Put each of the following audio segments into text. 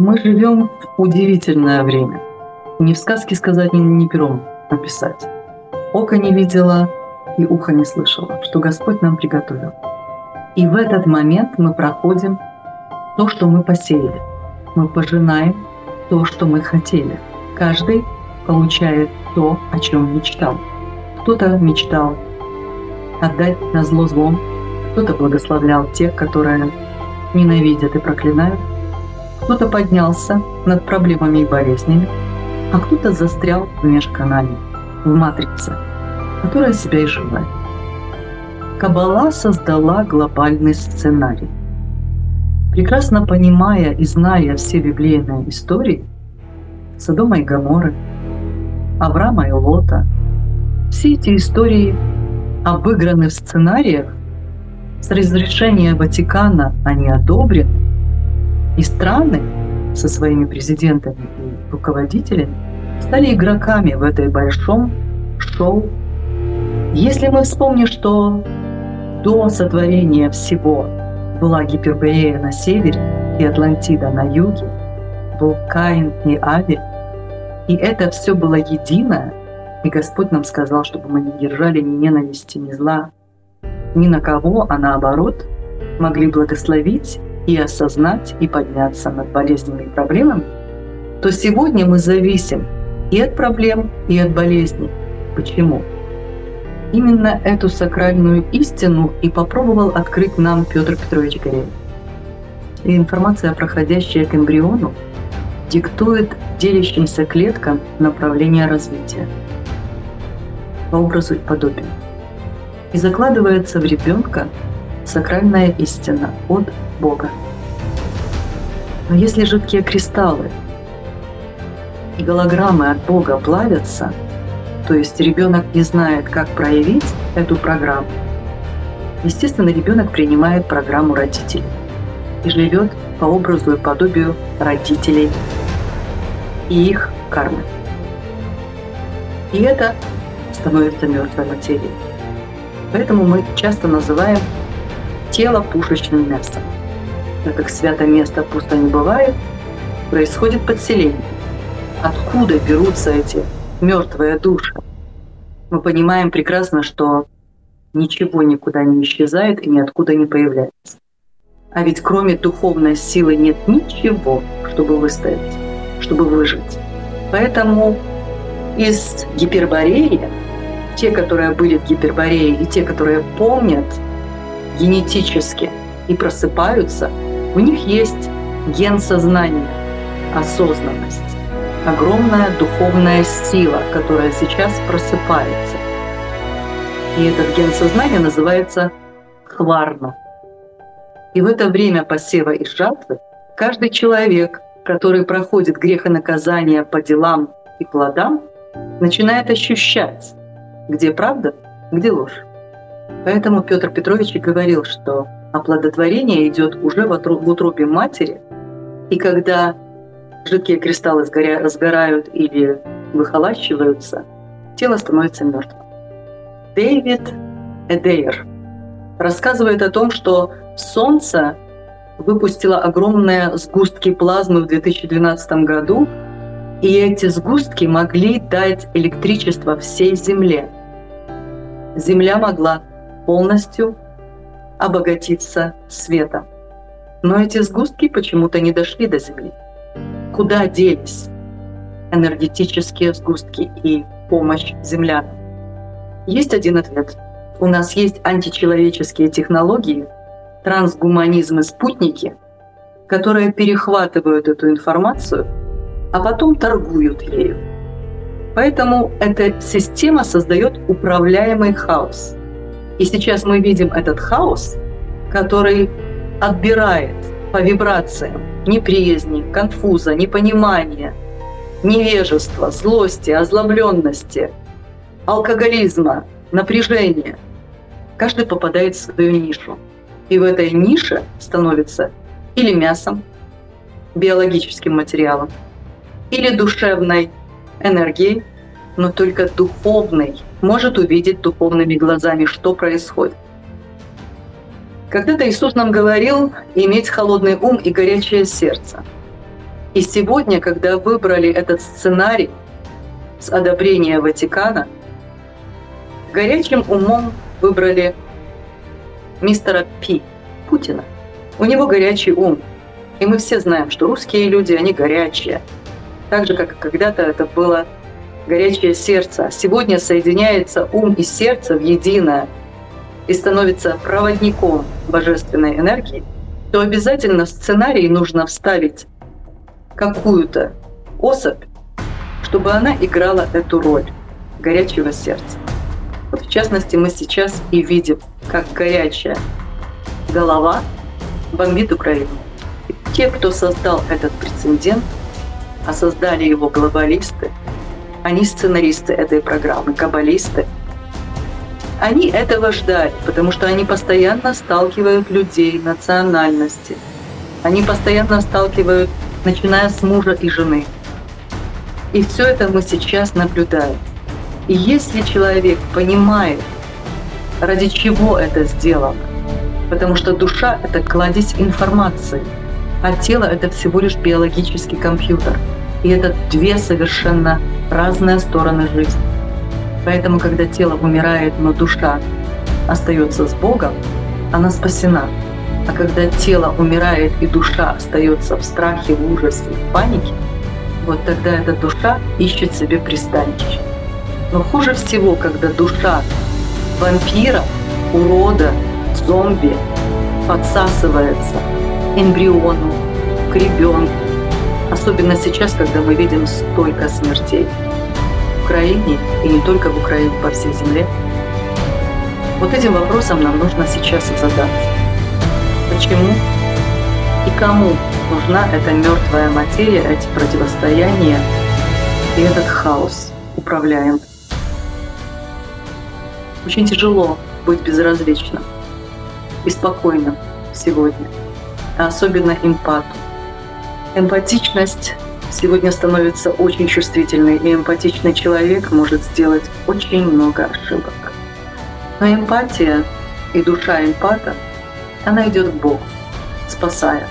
Мы живем в удивительное время. Не в сказке сказать, ни, ни пером написать. Око не видела и ухо не слышало, что Господь нам приготовил. И в этот момент мы проходим то, что мы посеяли. Мы пожинаем то, что мы хотели. Каждый получает то, о чем мечтал. Кто-то мечтал отдать на зло злом, кто-то благословлял тех, которые ненавидят и проклинают, кто-то поднялся над проблемами и болезнями, а кто-то застрял в межканале, в матрице, которая себя и желает. Кабала создала глобальный сценарий. Прекрасно понимая и зная все библейные истории Содома и Гаморы, Авраама и Лота, все эти истории обыграны в сценариях, с разрешения Ватикана они одобрены, и страны со своими президентами и руководителями стали игроками в этой большом шоу. Если мы вспомним, что до сотворения всего была Гиперборея на севере и Атлантида на юге, был Каин и Авель, и это все было единое, и Господь нам сказал, чтобы мы не держали ни ненависти, ни зла, ни на кого, а наоборот, могли благословить и осознать, и подняться над болезнями и проблемами, то сегодня мы зависим и от проблем, и от болезней. Почему? Именно эту сакральную истину и попробовал открыть нам Петр Петрович Горель. И информация, проходящая к эмбриону, диктует делящимся клеткам направление развития по образу и подобию. И закладывается в ребенка сакральная истина от Бога. Но если жидкие кристаллы и голограммы от Бога плавятся, то есть ребенок не знает, как проявить эту программу, естественно, ребенок принимает программу родителей и живет по образу и подобию родителей и их кармы. И это становится мертвой материей. Поэтому мы часто называем тело пушечным мясом. Так как святое место пусто не бывает, происходит подселение. Откуда берутся эти мертвые души? Мы понимаем прекрасно, что ничего никуда не исчезает и ниоткуда не появляется. А ведь кроме духовной силы нет ничего, чтобы выстоять, чтобы выжить. Поэтому из гипербореи, те, которые были в гиперборее, и те, которые помнят генетически и просыпаются, у них есть ген сознания, осознанность, огромная духовная сила, которая сейчас просыпается. И этот ген сознания называется хварна. И в это время посева и жатвы каждый человек, который проходит грехонаказание по делам и плодам, начинает ощущать, где правда, где ложь. Поэтому Петр Петрович и говорил, что оплодотворение идет уже в утробе матери, и когда жидкие кристаллы сгорают или выхолащиваются, тело становится мертвым. Дэвид Эдейр рассказывает о том, что Солнце выпустило огромные сгустки плазмы в 2012 году, и эти сгустки могли дать электричество всей Земле. Земля могла полностью обогатиться светом. Но эти сгустки почему-то не дошли до Земли. Куда делись энергетические сгустки и помощь землянам? Есть один ответ. У нас есть античеловеческие технологии, трансгуманизм и спутники, которые перехватывают эту информацию, а потом торгуют ею. Поэтому эта система создает управляемый хаос – и сейчас мы видим этот хаос, который отбирает по вибрациям неприязни, конфуза, непонимания, невежества, злости, озлобленности, алкоголизма, напряжения. Каждый попадает в свою нишу. И в этой нише становится или мясом, биологическим материалом, или душевной энергией, но только духовной может увидеть духовными глазами, что происходит. Когда-то Иисус нам говорил иметь холодный ум и горячее сердце. И сегодня, когда выбрали этот сценарий с одобрения Ватикана, горячим умом выбрали мистера Пи, Путина. У него горячий ум. И мы все знаем, что русские люди, они горячие. Так же, как когда-то это было горячее сердце. Сегодня соединяется ум и сердце в единое и становится проводником божественной энергии, то обязательно в сценарий нужно вставить какую-то особь, чтобы она играла эту роль горячего сердца. Вот в частности, мы сейчас и видим, как горячая голова бомбит Украину. И те, кто создал этот прецедент, а создали его глобалисты, они сценаристы этой программы, каббалисты. Они этого ждали, потому что они постоянно сталкивают людей, национальности. Они постоянно сталкивают, начиная с мужа и жены. И все это мы сейчас наблюдаем. И если человек понимает, ради чего это сделано, потому что душа — это кладезь информации, а тело — это всего лишь биологический компьютер. И это две совершенно разные стороны жизни. Поэтому, когда тело умирает, но душа остается с Богом, она спасена. А когда тело умирает и душа остается в страхе, в ужасе, в панике, вот тогда эта душа ищет себе пристанище. Но хуже всего, когда душа вампира, урода, зомби подсасывается эмбриону, к ребенку. Особенно сейчас, когда мы видим столько смертей в Украине и не только в Украине, по всей земле. Вот этим вопросом нам нужно сейчас и задаться. Почему и кому нужна эта мертвая материя, эти противостояния и этот хаос управляем? Очень тяжело быть безразличным и спокойным сегодня, а особенно эмпату. Эмпатичность сегодня становится очень чувствительной, и эмпатичный человек может сделать очень много ошибок. Но эмпатия и душа эмпата, она идет к Богу, спасая.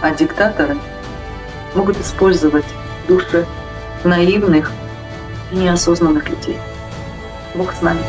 А диктаторы могут использовать души наивных и неосознанных людей. Бог с нами.